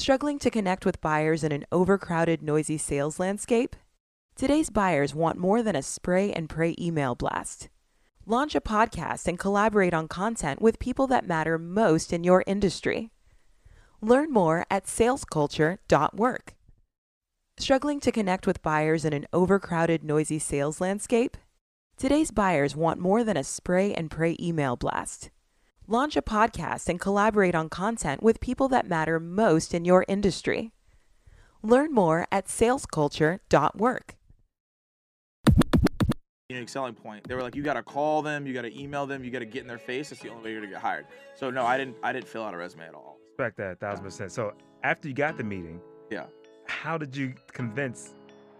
Struggling to connect with buyers in an overcrowded, noisy sales landscape? Today's buyers want more than a spray and pray email blast. Launch a podcast and collaborate on content with people that matter most in your industry. Learn more at salesculture.work. Struggling to connect with buyers in an overcrowded, noisy sales landscape? Today's buyers want more than a spray and pray email blast. Launch a podcast and collaborate on content with people that matter most in your industry. Learn more at salesculture.work. unique selling point. They were like, you got to call them, you got to email them, you got to get in their face. That's the only way you're gonna get hired. So no, I didn't. I didn't fill out a resume at all. Respect that, thousand percent. So after you got the meeting, Yeah. how did you convince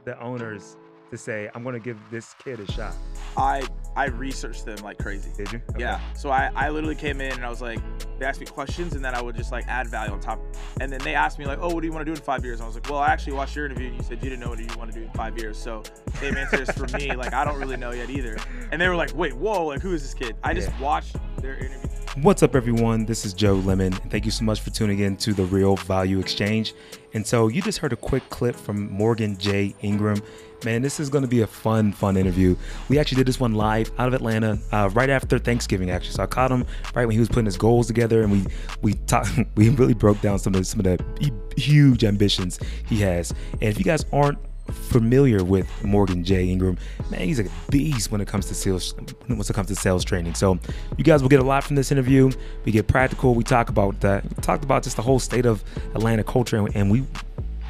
the owners to say, "I'm going to give this kid a shot"? I I researched them like crazy. Did you? Okay. Yeah. So I, I literally came in and I was like, they asked me questions and then I would just like add value on top. And then they asked me like, oh, what do you want to do in five years? And I was like, well, I actually watched your interview and you said you didn't know what you want to do in five years. So same answers for me. Like I don't really know yet either. And they were like, wait, whoa, like who is this kid? I just Yeah. watched their interview. What's up, everyone? This is Joe Lemon. Thank you so much for tuning in to the Real Value Exchange. And so, you just heard a quick clip from Morgan J. Ingram. Man, this is going to be a fun, fun interview. We actually did this one live out of Atlanta, uh, right after Thanksgiving. Actually, so I caught him right when he was putting his goals together, and we we talked. We really broke down some of the, some of the huge ambitions he has. And if you guys aren't familiar with Morgan J. Ingram, man, he's a beast when it comes to sales when it comes to sales training. So you guys will get a lot from this interview. We get practical. We talk about that. We talked about just the whole state of Atlanta culture, and, and we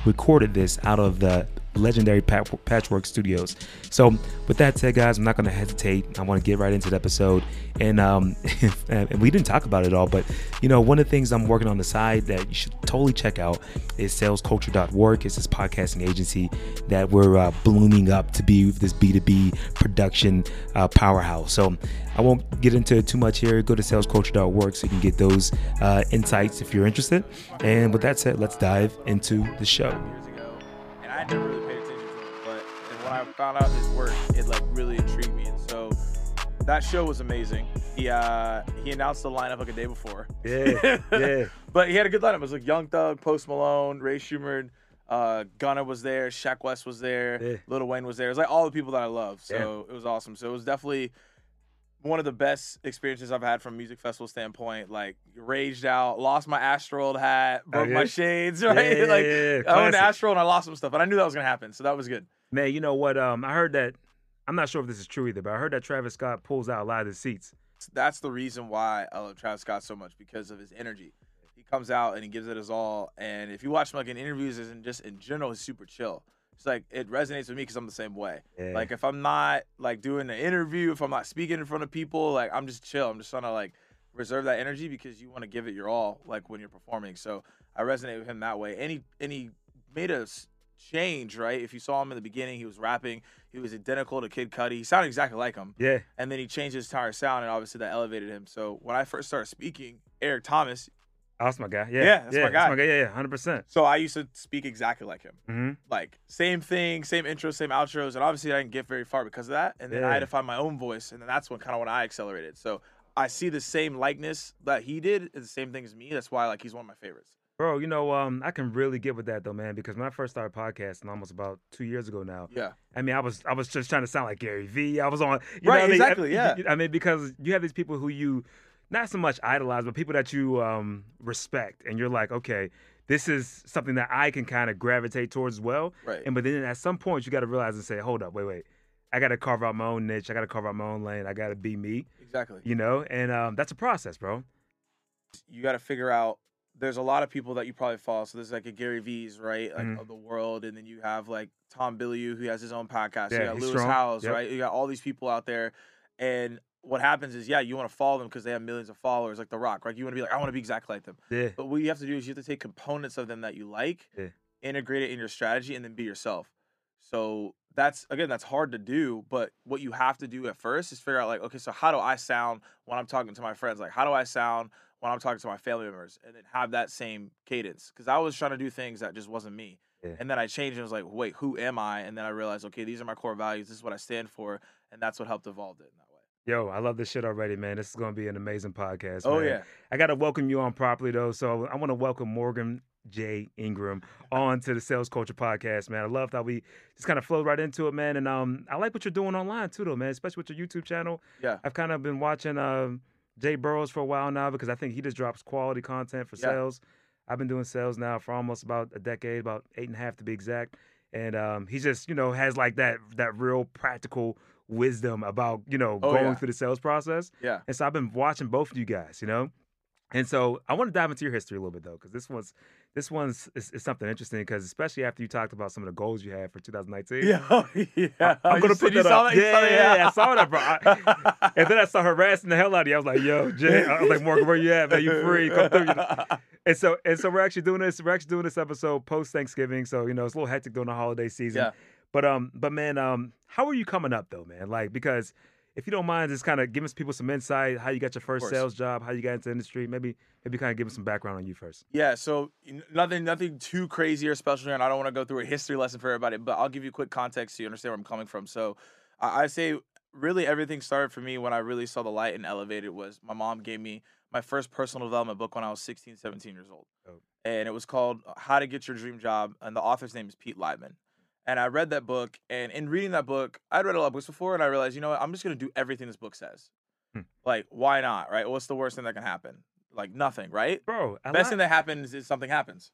recorded this out of the legendary Patchwork Studios. So, with that said, guys, I'm not going to hesitate. I want to get right into the episode, and um, and we didn't talk about it all, but you know, one of the things I'm working on the side that you should totally check out is SalesCulture.work. It's this podcasting agency that we're uh, blooming up to be this B2B production uh, powerhouse. So, I won't get into it too much here. Go to SalesCulture.work so you can get those uh, insights if you're interested. And with that said, let's dive into the show. Years ago, and I never really paid attention to him. But and when I found out his work, it like really intrigued me, and so that show was amazing. He uh he announced the lineup like a day before. Yeah, yeah. but he had a good lineup. It was like Young Thug, Post Malone, Rae Sremmurd, uh, Gunna was there, Sheck Wes was there, Yeah. Lil Wayne was there. It was like all the people that I love. So it was awesome. So it was definitely one of the best experiences I've had from a music festival standpoint. Like raged out, lost my Astroworld hat, broke my Oh, yeah? shades, right? yeah, like yeah, yeah, I went to. Astroworld and I lost some stuff, and I knew that was gonna happen. So that was good. Man, you know what? Um, I heard that. I'm not sure if this is true either, but I heard that Travis Scott pulls out a lot of the seats. That's the reason why I love Travis Scott so much because of his energy. He comes out and he gives it his all. And if you watch him like in interviews and just in general, he's super chill. It's like it resonates with me because I'm the same way. Yeah. Like if I'm not like doing an interview, if I'm not speaking in front of people, like I'm just chill. I'm just trying to like reserve that energy because you want to give it your all, like when you're performing. So I resonate with him that way. And he and he made a change, right? If you saw him in the beginning, he was rapping. He was identical to Kid Cudi. He sounded exactly like him yeah, and then he changed his entire sound, and obviously that elevated him. So when I first started speaking, Eric Thomas, Oh, that's my guy. Yeah, Yeah, that's my guy. Yeah, yeah, hundred percent. so I used to speak exactly like him, Mm-hmm. like same thing, same intro, same outros, and obviously I didn't get very far because of that. And then I had to find my own voice, and then that's when kind of when I accelerated. So I see the same likeness that he did, is the same thing as me. That's why like he's one of my favorites. Bro, you know, um, I can really get with that though, man, because when I first started podcasting almost about two years ago now, Yeah, I mean, I was I was just trying to sound like Gary Vee. I was on, you Right, know what I mean? exactly, yeah. I mean, because you have these people who you not so much idolize, but people that you um respect, and you're like, okay, this is something that I can kind of gravitate towards as well. right. And but then at some point you got to realize and say, hold up, wait, wait, I got to carve out my own niche. I got to carve out my own lane. I got to be me, exactly. you know. And um, that's a process, bro. you got to figure out there's a lot of people that you probably follow. So there's like a Gary Vee's, right? Like Mhm. of the world. And then you have like Tom Bilyeu, who has his own podcast. Yeah, you got Lewis strong. Howes, Yep. right? You got all these people out there. And what happens is, yeah, you want to follow them because they have millions of followers, like The Rock, right? You want to be like, I want to be exactly like them. Yeah, But what you have to do is you have to take components of them that you like, Yeah. integrate it in your strategy, and then be yourself. So that's again, that's hard to do. But what you have to do at first is figure out like, okay, so how do I sound when I'm talking to my friends? Like, how do I sound when I'm talking to my family members? And then have that same cadence. Because I was trying to do things that just wasn't me. Yeah. And then I changed and was like, wait, who am I? And then I realized, okay, these are my core values. This is what I stand for, and that's what helped evolve it in that way. Yo, I love this shit already, man. This is gonna be an amazing podcast. Oh man. yeah, I gotta welcome you on properly though. So I want to welcome Morgan J. Ingram on to the Sales Culture Podcast, man. I love how we just kind of flowed right into it, man. And um, I like what you're doing online too, though, man. Especially with your YouTube channel. Yeah. I've kind of been watching um, Jay Barrows for a while now because I think he just drops quality content for Yeah. sales. I've been doing sales now for almost about a decade, about eight and a half to be exact. And um, he just, you know, has like that that real practical wisdom about, you know, Oh, going yeah. through the sales process. Yeah. And so I've been watching both of you guys, you know. And so I want to dive into your history a little bit though, because this one's this one's is, is something interesting. Because especially after you talked about some of the goals you had for 2019. Yeah, oh, yeah. I'm gonna said put you that up. You saw Yeah, that? I saw that, bro. I- and then I saw harassing the hell out of you. I was like, "Yo, Jay," I was like, "Morgan, where you at, man? You free? Come through." You know? And so, and so, we're actually doing this. We're actually doing this episode post Thanksgiving. So, you know, it's a little hectic during the holiday season. Yeah. But um, but man, um, how are you coming up though, man? Like, because if you don't mind, just kind of giving people some insight, how you got your first sales job, how you got into the industry, maybe maybe kind of give us some background on you first. Yeah, so nothing, nothing too crazy or special, and I don't want to go through a history lesson for everybody, but I'll give you quick context so you understand where I'm coming from. So, I, I say really everything started for me when I really saw the light and elevated. Was my mom gave me my first personal development book when I was 16, 17 years old, Oh. and it was called "How to Get Your Dream Job," and the author's name is Pete Leibman. And I read that book, and in reading that book, I'd read a lot of books before, and I realized, you know what, I'm just gonna do everything this book says. Hmm. Like, why not, right? What's the worst thing that can happen? Like nothing, right? Bro, Best lot- thing that happens is something happens.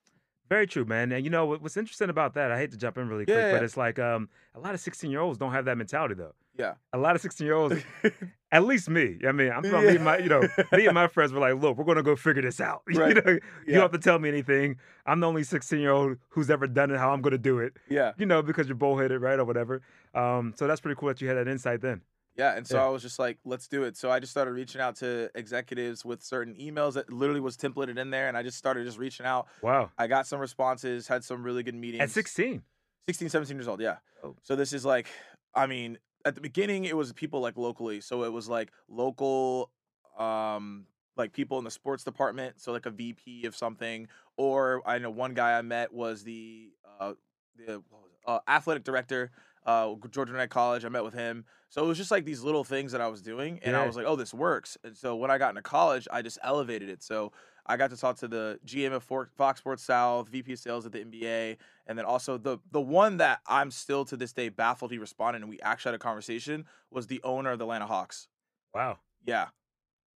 Very true, man. And you know what's interesting about that? I hate to jump in really quick, Yeah, but yeah. it's like um, a lot of 16 year olds don't have that mentality though. Yeah. A lot of 16 year olds, at least me. I mean, I'm from me Yeah. and my, you know, me and my friends were like, look, we're gonna go figure this out. Right. you know, you don't have to tell me anything. I'm the only 16 year old who's ever done it. How I'm gonna do it. Yeah. You know, because you're bullheaded, right, or whatever. Um, so that's pretty cool that you had that insight then. Yeah. And so Yeah. I was just like, let's do it. So I just started reaching out to executives with certain emails that literally was templated in there. And I just started just reaching out. Wow. I got some responses, had some really good meetings. At 16. 16, 17 years old. Yeah. Oh. So this is like, I mean, at the beginning, it was people like locally. So it was like local, um, like people in the sports department. So like a VP of something. Or I know one guy I met was the, uh, the what was it? Uh, athletic director, uh, Georgia Tech College. I met with him. So it was just like these little things that I was doing. And I was like, oh, this works. And so when I got into college, I just elevated it. So I got to talk to the GM of Fox Sports South, VP of Sales at the NBA, and then also the the one that I'm still to this day baffled he responded and we actually had a conversation was the owner of the Atlanta Hawks. Wow. Yeah,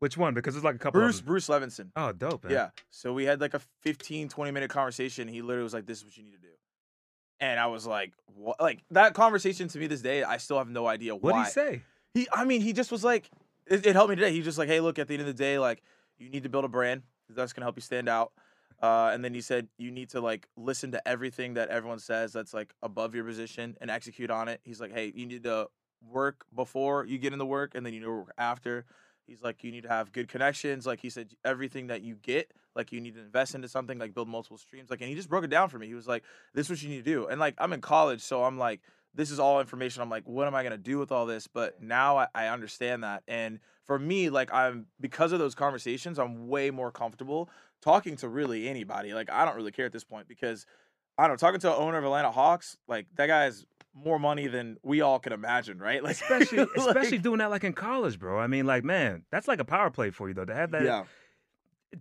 Which one? Because there's like a couple Bruce of them. Bruce Levenson. Oh, dope, man. Yeah. So we had like a 15, 20 minute conversation. He literally was like, "This is what you need to do," and I was like, "What?" Like that conversation to me this day, I still have no idea why. What did he say? He, I mean, he just was like, it, it helped me today. He just like, hey, look, at the end of the day, like, you need to build a brand that's gonna help you stand out. Uh, and then he said you need to like listen to everything that everyone says that's like above your position and execute on it. He's like, hey, you need to work before you get in the work, and then you need to work after. He's like, you need to have good connections. Like he said, everything that you get, like you need to invest into something, like build multiple streams. Like, and he just broke it down for me. He was like, this is what you need to do. And like, I'm in college, so I'm like, this is all information. I'm like, what am I gonna do with all this? But now I, I understand that. And for me, like I'm because of those conversations, I'm way more comfortable talking to really anybody. Like I don't really care at this point because I don't know, talking to an owner of Atlanta Hawks, like that guy has more money than we all can imagine, right? Like Especially, like- especially doing that like in college, bro. I mean, like, man, that's like a power play for you though. To have that, yeah,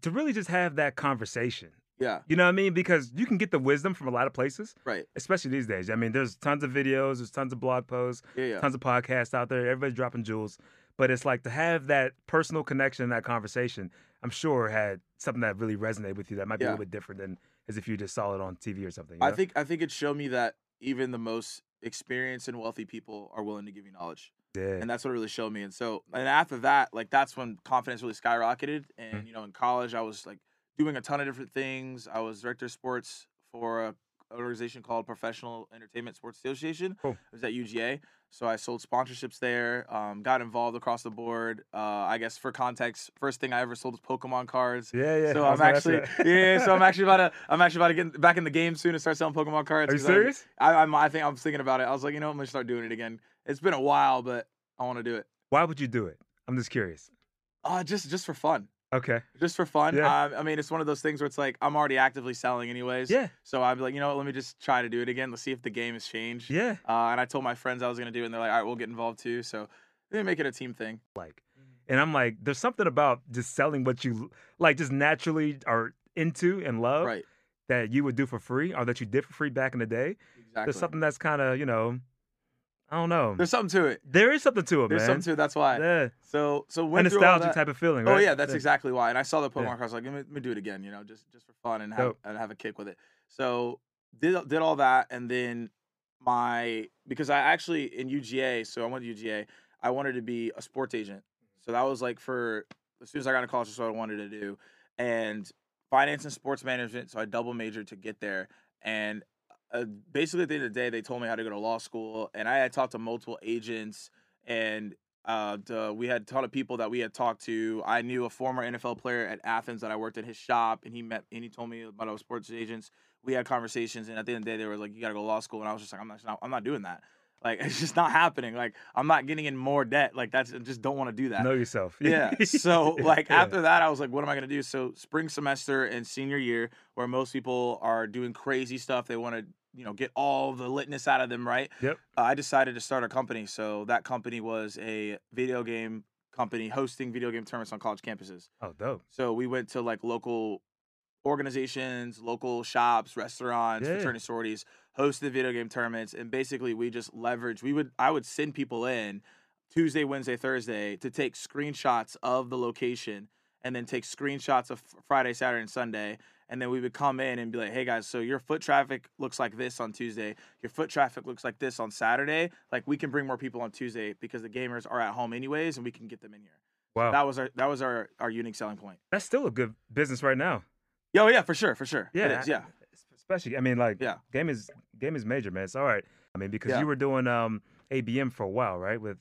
to really just have that conversation. yeah, You know what I mean? Because you can get the wisdom from a lot of places, right, especially these days. I mean, there's tons of videos, there's tons of blog posts, yeah, yeah. tons of podcasts out there. Everybody's dropping jewels. But it's like to have that personal connection, in that conversation, I'm sure had something that really resonated with you that might be a little bit different than as if you just saw it on TV or something. you I think I think it showed me that even the most experienced and wealthy people are willing to give you knowledge. yeah. and that's what it really showed me. And so, and after that, like that's when confidence really skyrocketed. And Mm-hmm. you know, in college, I was like doing a ton of different things. I was director of sports for a organization called Professional Entertainment Sports Association. Cool. It was at UGA. So I sold sponsorships there. Um, got involved across the board. Uh, I guess for context, first thing I ever sold was Pokemon cards. yeah, yeah. So I I'm actually yeah. So I'm actually about to I'm actually about to get back in the game soon and start selling Pokemon cards. Are you 'cause I- serious? I, I'm, I think I'm thinking about it. I was like, you know, I'm gonna start doing it again. It's been a while, but I want to do it. Why would you do it? I'm just curious. Uh, just just for fun. Okay. Just for fun. Yeah. Um, I mean, it's one of those things where it's like I'm already actively selling anyways. Yeah. So I'm like, you know what? Let me just try to do it again. Let's see if the game has changed. Yeah. Uh, and I told my friends I was gonna do it, and they're like, all right, we'll get involved too. So they make it a team thing. Like, and I'm like, there's something about just selling what you like, just naturally are into and love. Right. that you would do for free or that you did for free back in the day. Exactly. There's something that's kind of, you know, I don't know. There's something to it. there is something to it, There's man. something to it. That's why. Yeah. So so A through all nostalgic type of feeling, oh, Right? Oh yeah, that's exactly why. And I saw the Pokemon Yeah. was like, let me, let me do it again. You know, just just for fun and have and have a kick with it. So did did all that, and then my because I actually in UGA. So I went to UGA. I wanted to be a sports agent. Mm-hmm. So that was like for as soon as I got to college, that's what I wanted to do, and finance and sports management. So I double majored to get there, and uh, basically at the end of the day, they told me how to go to law school, and I had talked to multiple agents, and uh, the, we had a ton of people that we had talked to. I knew a former NFL player at Athens that I worked at his shop, and he met and he told me about our sports agents. We had conversations, and at the end of the day, they were like, "You got to go to law school," and I was just like, "I'm not, I'm not doing that. Like, it's just not happening. Like, I'm not getting in more debt. Like, that's I just don't want to do that." Know yourself. yeah. So like Yeah. after that, I was like, what am I gonna do? So spring semester and senior year, where most people are doing crazy stuff, they want to you know get all the litness out of them, right? Yep. Uh, I decided to start a company. So that company was a video game company hosting video game tournaments on college campuses. Oh, dope. So we went to like local organizations, local shops, restaurants, Yeah. fraternity sororities, hosted the video game tournaments, and basically we just leveraged. We would I would send people in Tuesday, Wednesday, Thursday to take screenshots of the location, and then take screenshots of Friday, Saturday, and Sunday. And then we would come in and be like, "Hey guys, so your foot traffic looks like this on Tuesday. Your foot traffic looks like this on Saturday. Like we can bring more people on Tuesday because the gamers are at home anyways, and we can get them in here." Wow. That was our that was our our unique selling point. that's still a good business right now. Yeah, oh yeah, for sure, for sure. Yeah. it is, yeah. Especially, I mean, like, Yeah. game is game is major, man. It's all right. I mean, because Yeah. you were doing um ABM for a while, right? With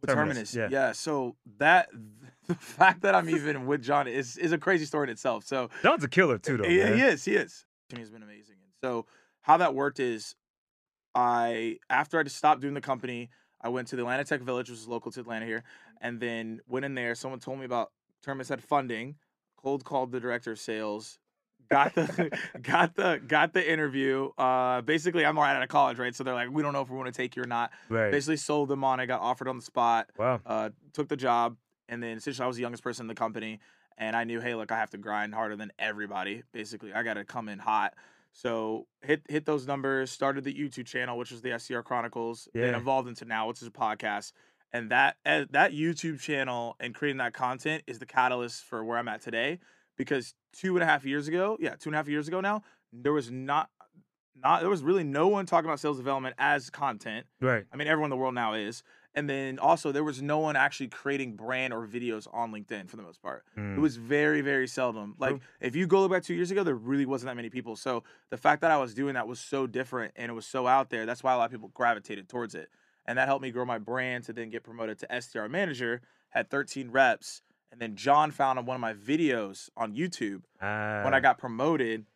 With Terminus, Terminus, yeah. yeah. So that the fact that I'm even with John is is a crazy story in itself. So John's a killer too, though. he, man. he is, he is. He's been amazing. And so how that worked is, I after I stopped doing the company, I went to the Atlanta Tech Village, which is local to Atlanta here, and then went in there. Someone told me about Terminus had funding. Cold called the director of sales. Got the got the got the interview. Uh, basically, I'm right out of college, right? So they're like, we don't know if we want to take you or not. Right. Basically, sold them on. I got offered on the spot Wow. uh, took the job, and then essentially I was the youngest person in the company, and I knew, hey, look, I have to grind harder than everybody. Basically, I got to come in hot. So hit hit those numbers. Started the YouTube channel, which was the SDR Chronicles, and Yeah. evolved into now, which is a podcast. And that uh, that YouTube channel and creating that content is the catalyst for where I'm at today. Because two and a half years ago, yeah, two and a half years ago now, there was not not there was really no one talking about sales development as content. Right. I mean, everyone in the world now is. And then also, there was no one actually creating brand or videos on LinkedIn for the most part. It Mm. was very, very seldom. Like, True. if you go back two years ago, there really wasn't that many people. So the fact that I was doing that was so different and it was so out there. That's why a lot of people gravitated towards it. And that helped me grow my brand to then get promoted to SDR manager, had 13 reps. And then John found one of my videos on YouTube when I Ah, got promoted,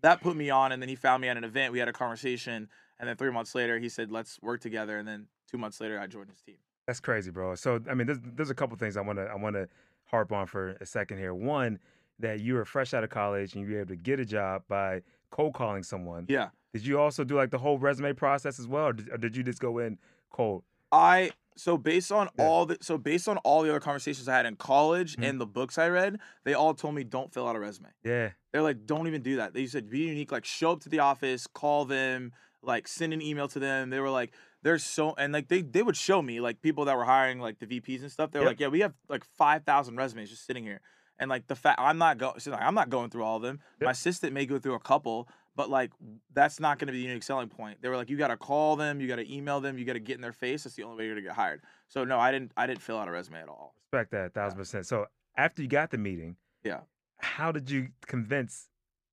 that put me on, and then he found me at an event. We had a conversation, and then three months later, he said, "Let's work together." And then two months later, I joined his team. that's crazy, bro. So, I mean, there's there's a couple things I want to I want to harp on for a second here. One, that you were fresh out of college and you were able to get a job by cold calling someone. Yeah, Did you also do like the whole resume process as well, or did, or did you just go in cold? I so based on Yeah. all the so based on all the other conversations I had in college Mhm. and the books I read, they all told me don't fill out a resume. Yeah. They're like, don't even do that. They said be unique. Like show up to the office, call them, like send an email to them. They were like, there's so and like they they would show me like people that were hiring like the VPs and stuff. They were Yep. like, yeah, we have like five thousand resumes just sitting here. And like the fact I'm not going, so like, I'm not going through all of them. Yep. My assistant may go through a couple, but like that's not going to be the unique selling point. They were like, you got to call them, you got to email them, you got to get in their face. That's the only way you're gonna get hired. So no, I didn't. I didn't fill out a resume at all. Respect that, thousand percent. So after you got the meeting, Yeah. how did you convince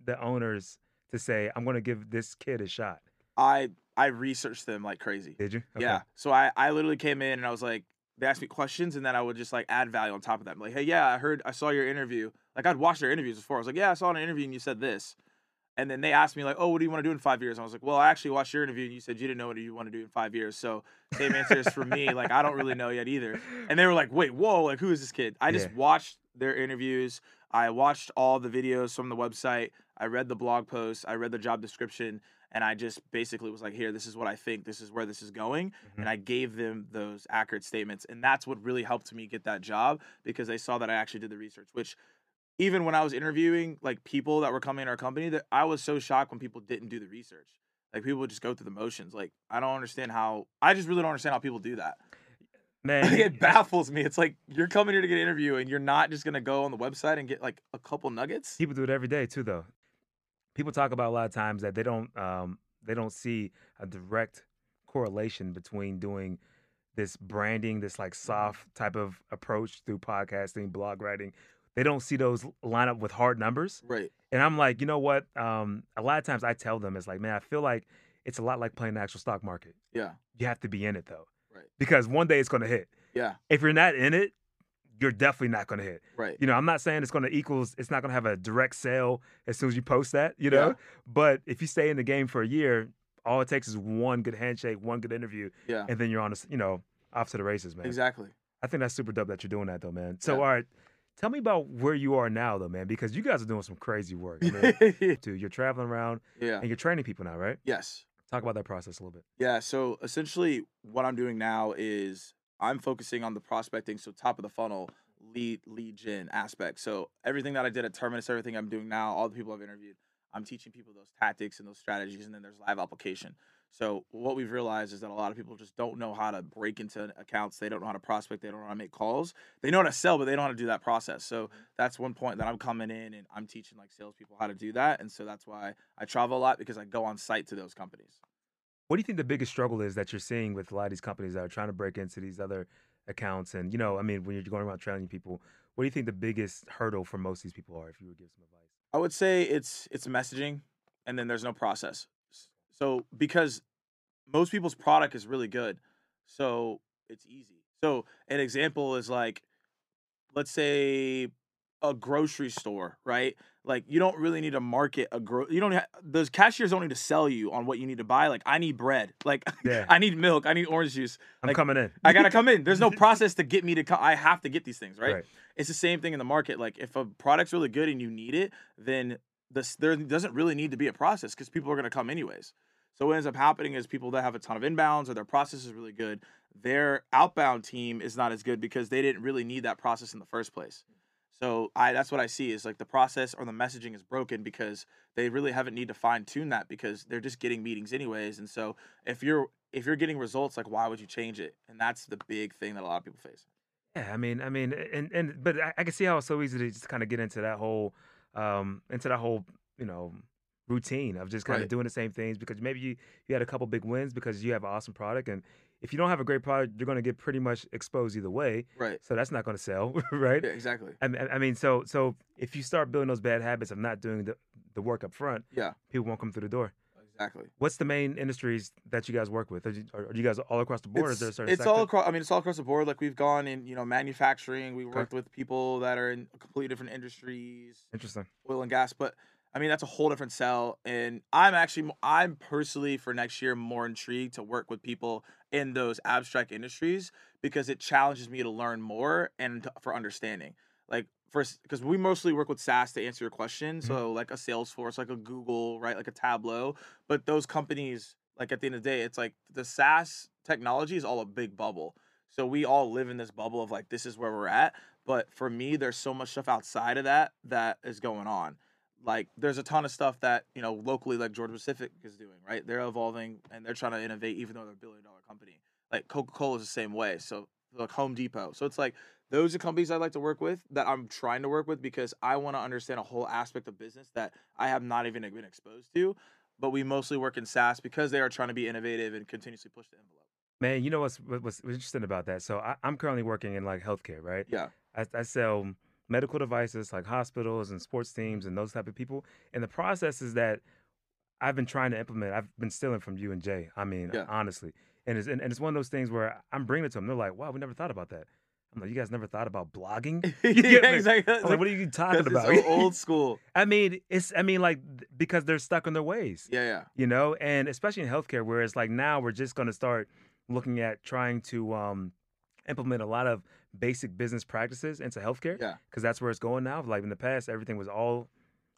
the owners to say, "I'm going to give this kid a shot"? I I researched them like crazy. Did you? Okay. Yeah. So I, I literally came in and I was like, they asked me questions and then I would just like add value on top of that. I'm like, hey, yeah, I heard, I saw your interview. Like I'd watched their interviews before. I was like, yeah, I saw an interview and you said this. And then they asked me like, oh, what do you want to do in five years? I was like, well, I actually watched your interview and you said you didn't know what you want to do in five years. So same answers for me. Like I don't really know yet either. And they were like, wait, whoa, like who is this kid? I just Yeah. watched their interviews. I watched all the videos from the website. I read the blog posts. I read the job description. And I just basically was like, here, this is what I think. This is where this is going. Mhm. And I gave them those accurate statements. And that's what really helped me get that job because they saw that I actually did the research, which even when I was interviewing like people that were coming in our company, that I was so shocked when people didn't do the research. Like people would just go through the motions. Like I don't understand how. I just really don't understand how people do that. Man, it baffles me. It's like you're coming here to get an interview and you're not just gonna go on the website and get like a couple nuggets. people do it every day too, though. People talk about a lot of times that they don't um, they don't see a direct correlation between doing this branding, this like soft type of approach through podcasting, blog writing. They don't see those line up with hard numbers. Right. And I'm like, you know what? Um, a lot of times I tell them it's like, man, I feel like it's a lot like playing the actual stock market. Yeah. You have to be in it though, Right. because one day it's going to hit. Yeah. If you're not in it, you're definitely not going to hit. Right. You know, I'm not saying it's to equals. It's not going to have a direct sale as soon as you post that. You know, Yeah. but if you stay in the game for a year, all it takes is one good handshake, one good interview, Yeah. and then you're on. A, you know, off to the races, man. Exactly. I think that's super dope that you're doing that though, man. So, Yeah. all right, tell me about where you are now, though, man, because you guys are doing some crazy work. I mean, dude, you're traveling around yeah. and you're training people now, right? Yes. Talk about that process a little bit. Yeah. So essentially, what I'm doing now is I'm focusing on the prospecting, so top of the funnel lead lead gen aspect. So everything that I did at Terminus, everything I'm doing now, all the people I've interviewed, I'm teaching people those tactics and those strategies, and then there's live application. So what we've realized is that a lot of people just don't know how to break into accounts. They don't know how to prospect. They don't know how to make calls. They know how to sell, but they don't know how to do that process. So mm-hmm. that's one point that I'm coming in and I'm teaching like salespeople how to do that. And so that's why I travel a lot because I go on site to those companies. What do you think the biggest struggle is that you're seeing with a lot of these companies that are trying to break into these other accounts? And you know, I mean, when you're going around training people, what do you think the biggest hurdle for most of these people are? If you would give some advice. I would say it's it's messaging, and then there's no process. So because most people's product is really good, so it's easy. So an example is like, let's say a grocery store, right? Like you don't really need to market a gro. You don't. Ha- those cashiers don't need to sell you on what you need to buy. Like I need bread. Like Yeah. I need milk. I need orange juice. I'm coming in. I gotta come in. There's no process to get me to come. I have to get these things, right? Right. It's the same thing in the market. Like if a product's really good and you need it, then this there doesn't really need to be a process because people are gonna come anyways. So what ends up happening is people that have a ton of inbounds or their process is really good, their outbound team is not as good because they didn't really need that process in the first place. So I that's what I see is like the process or the messaging is broken because they really haven't need to fine tune that because they're just getting meetings anyways. And so if you're if you're getting results, like why would you change it? And that's the big thing that a lot of people face. Yeah, I mean, I mean, and and but I, I can see how it's so easy to just kind of get into that whole, um, into that whole, you know, routine of just kind of doing the same things because maybe you you had a couple big wins because you have an awesome product, and if you don't have a great product, you're going to get pretty much exposed either way. Right. So that's not going to sell, right? Yeah, exactly. I mean, I mean, so so if you start building those bad habits of not doing the the work up front, Yeah, people won't come through the door. exactly. What's the main industries that you guys work with? Are you, are you guys all across the board? or is there a It's, certain it's all across. I mean, it's all across the board. Like we've gone in, you know, manufacturing. We Okay. worked with people that are in completely different industries, Interesting. oil and gas. But I mean, that's a whole different sell. And I'm actually, I'm personally for next year more intrigued to work with people in those abstract industries because it challenges me to learn more and to- for understanding. Like first, because we mostly work with SaaS to answer your question. Mm-hmm. So like a Salesforce, like a Google, right, like a Tableau. But those companies, like at the end of the day, it's like the SaaS technology is all a big bubble. So we all live in this bubble of like this is where we're at. But for me, there's so much stuff outside of that that is going on like there's a ton of stuff that you know locally like Georgia Pacific is doing right? They're evolving and they're trying to innovate even though they're a billion dollar company. Like Coca-Cola is the same way so like Home Depot. So it's like those are companies I like to work with that I'm trying to work with because I want to understand a whole aspect of business that I have not even been exposed to but we mostly work in SaaS because they are trying to be innovative and continuously push the envelope. Man, you know what's what- what's interesting about that? So I, I'm currently working in like healthcare, right? yeah. I, I sell medical devices like hospitals and sports teams and those type of people. And the process is that I've been trying to implement. I've been stealing from you and Jay. I mean, Yeah. honestly, and it's and, and it's one of those things where I'm bringing it to them. They're like, "Wow, we never thought about that." I'm like, "You guys never thought about blogging?" Yeah exactly I was like, "What are you talking about?" it's so old school I mean, it's I mean like because they're stuck in their ways yeah yeah you know and especially in healthcare where it's like now we're just going to start looking at trying to um, implement a lot of basic business practices into healthcare Yeah. because that's where it's going now like in the past everything was all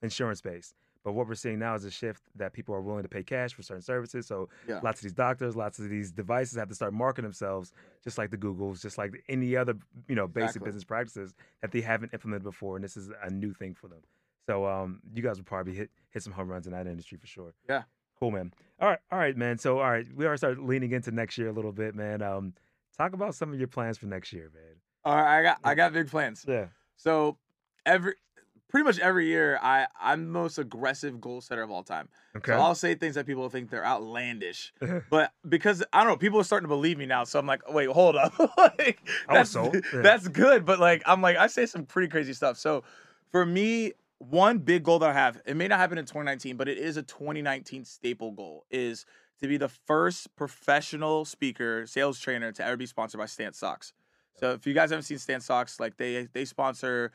insurance based but what we're seeing now is a shift that people are willing to pay cash for certain services. So Yeah. lots of these doctors, lots of these devices have to start marketing themselves, just like the Googles, just like any other you know basic Exactly. business practices that they haven't implemented before, and this is a new thing for them. So um, you guys will probably hit hit some home runs in that industry for sure. Yeah. Cool, man. All right, all right, man. So all right, we already started leaning into next year a little bit, man. Um, talk about some of your plans for next year, man. All right, I got I got big plans. Yeah. So every pretty much every year I I'm the most aggressive goal setter of all time. Okay. So I'll say things that people think they're outlandish. But because I don't know, people are starting to believe me now. So I'm like, wait, hold up. like, I that's. Yeah. that's good. But like, I'm like, I say some pretty crazy stuff. So for me, one big goal that I have, it may not happen in 2019, but it is a 2019 staple goal, is to be the first professional speaker, sales trainer to ever be sponsored by Stance Socks. So if you guys haven't seen Stance Socks, like they they sponsor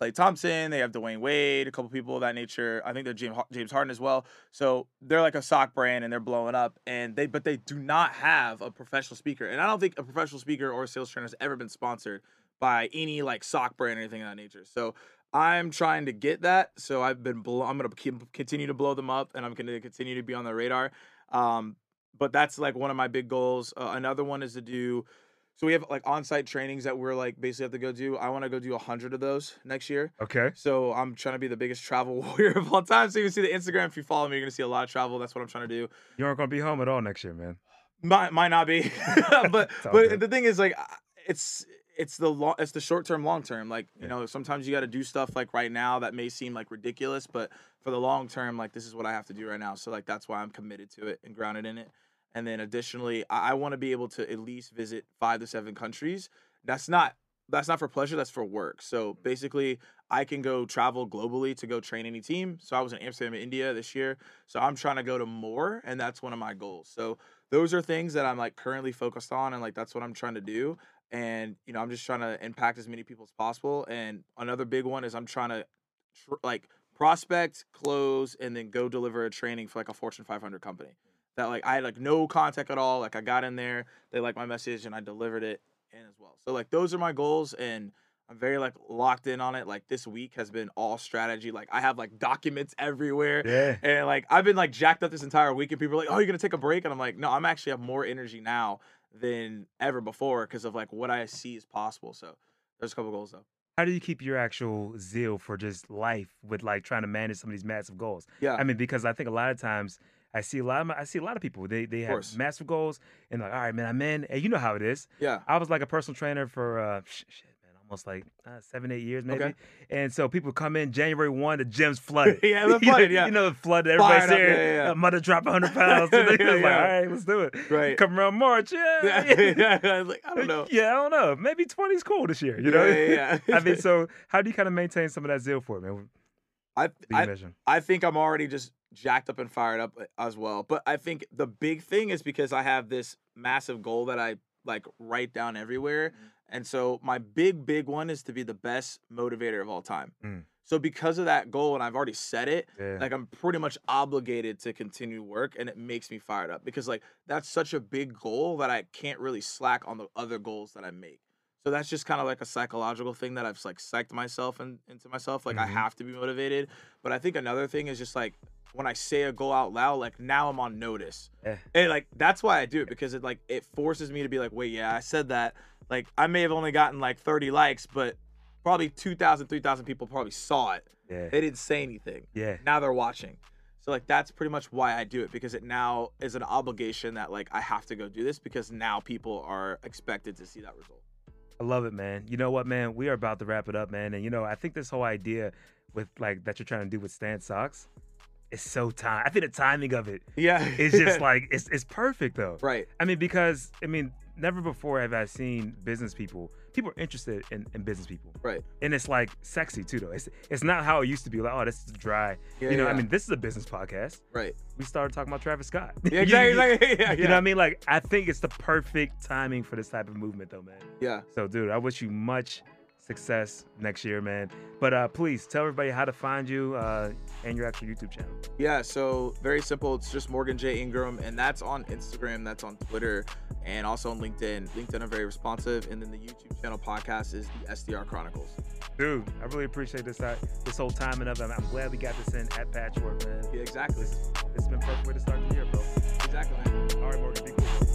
Klay Thompson, they have Dwyane Wade, a couple people of that nature. I think they're James James Harden as well. So they're like a sock brand and they're blowing up. And they but they do not have a professional speaker. And I don't think a professional speaker or sales trainer has ever been sponsored by any like sock brand or anything of that nature. So I'm trying to get that. So I've been blow, I'm gonna continue to blow them up and I'm gonna continue to be on the radar. Um, but that's like one of my big goals. Uh, another one is to do. So we have like on-site trainings that we're like basically have to go do. I want to go do a hundred of those next year. Okay. So I'm trying to be the biggest travel warrior of all time. So you can see the Instagram. If you follow me, you're gonna see a lot of travel. That's what I'm trying to do. You aren't gonna be home at all next year, man. Might might not be, but but good. the thing is like it's it's the long it's the short term, long term. Like you Yeah. know sometimes you got to do stuff like right now that may seem like ridiculous, but for the long term, like this is what I have to do right now. So like that's why I'm committed to it and grounded in it. And then additionally, I, I want to be able to at least visit five to seven countries. That's not that's not for pleasure. That's for work. So mm-hmm. basically, I can go travel globally to go train any team. So I was in Amsterdam, India this year. So I'm trying to go to more, and that's one of my goals. So those are things that I'm like currently focused on, and like that's what I'm trying to do. And you know, I'm just trying to impact as many people as possible. And another big one is I'm trying to tr- like prospect, close, and then go deliver a training for like a Fortune 500 company. That like I had like no contact at all. Like I got in there, they liked my message, and I delivered it in as well. So like those are my goals, and I'm very like locked in on it. Like this week has been all strategy. Like I have like documents everywhere. Yeah. And like I've been like jacked up this entire week, and people are like, "Oh, you're gonna take a break?" And I'm like, "No, I'm actually have more energy now than ever before because of like what I see is possible." So there's a couple goals though. How do you keep your actual zeal for just life with like trying to manage some of these massive goals? Yeah, I mean, because I think a lot of times I see a lot of my, I see a lot of people they they have massive goals and like, all right, man, I'm in. And you know how it is. yeah, I was like a personal trainer for uh, sh- shit, man, almost like uh, seven, eight years maybe. Okay. And so people come in January one, the gym's flooded. Yeah, know- flooded, yeah. you know, the flooded. Fired Everybody's up, there. yeah, yeah. Uh, mother drop hundred pounds. Yeah, like, yeah. all right, let's do it. Right. Come around March, yeah. yeah. yeah. like, I don't know. Yeah, I don't know. Maybe 20's cool this year. You know. Yeah, yeah. I mean, so how do you kind of maintain some of that zeal for it, man? I, What do you I? I think I'm already just jacked up and fired up uh, as well. But I think the big thing is because I have this massive goal that I like write down everywhere. Mm-hmm. And so my big, big one is to be the best motivator of all time. Mm. So because of that goal, and I've already set it, Yeah. like I'm pretty much obligated to continue work and it makes me fired up because like that's such a big goal that I can't really slack on the other goals that I make. So that's just kind of like a psychological thing that I've like psyched myself and into myself. Like I Mhm. have to be motivated. But I think another thing is just like when I say a goal out loud, like now I'm on notice. Yeah. And like that's why I do it because it like it forces me to be like, wait, yeah, I said that. Like I may have only gotten like 30 likes, but probably 2,000, 3,000 people probably saw it. Yeah. They didn't say anything Yeah. now they're watching so like that's pretty much why i do it because it now is an obligation that like i have to go do this because now people are expected to see that result I love it, man. You know what, man? We are about to wrap it up, man. And you know, I think this whole idea with like that you're trying to do with Stance Socks is so time. I think the timing of it yeah is just like it's it's perfect though. right I mean, because I mean, never before have I seen business people. People are interested in, in business people, right and it's like sexy too, though. It's it's not how it used to be. Like, oh, this is dry. yeah, you know, I mean, this is a business podcast. right We started talking about Travis Scott. yeah You- exactly, you, exactly, yeah, you know what I mean? Like, I think it's the perfect timing for this type of movement, though, man. yeah So, dude, I wish you much success next year, man. But uh, please tell everybody how to find you uh, and your actual YouTube channel. yeah so very simple it's just morgan j ingram and that's on instagram that's on twitter and also on linkedin linkedin are very responsive and then the youtube channel podcast is the sdr chronicles Dude, I really appreciate this uh, this whole time and of it. I'm glad we got this in at Patchwork, man. Yeah, exactly. It's been perfect way to start the year, bro. Exactly, man. All right, Morgan, be cool.